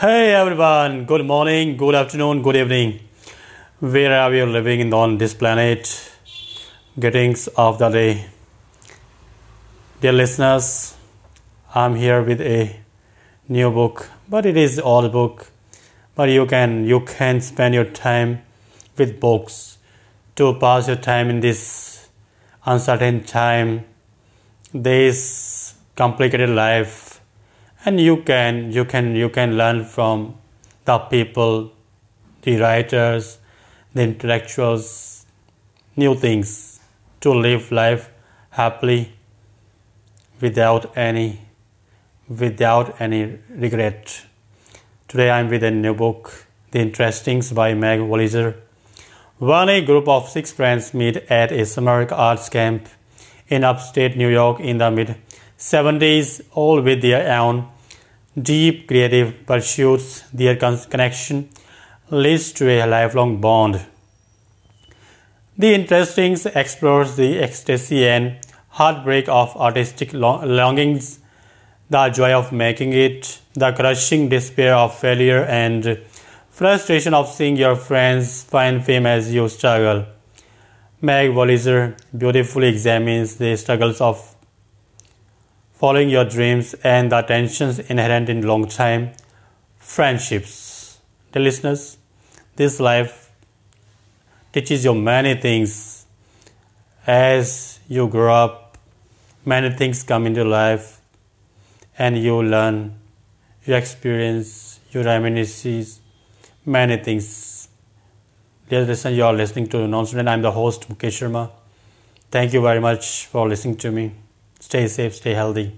Hey everyone, good morning, good afternoon, good evening. Wherever you're living on this planet, greetings of the day. Dear listeners, I'm here with a new book, but it is old book. But you can you can spend your time with books to pass your time in this uncertain time, this complicated life and you can you can you can learn from the people the writers the intellectuals new things to live life happily without any without any regret. Today i'm with a new book the interestings by meg wolitzer when a group of six friends meet at a summer arts camp in upstate new york in the mid 70s all with their own deep creative pursuits, their connection leads to a lifelong bond. The interesting explores the ecstasy and heartbreak of artistic longings, the joy of making it, the crushing despair of failure, and frustration of seeing your friends find fame as you struggle. Meg Wolitzer beautifully examines the struggles of following your dreams and the tensions inherent in long time friendships. The listeners, this life teaches you many things. As you grow up, many things come into life and you learn, you experience, you reminisce many things. Dear listeners, you are listening to Non-Student. I'm the host, Mukesh Sharma. Thank you very much for listening to me. Stay safe, stay healthy.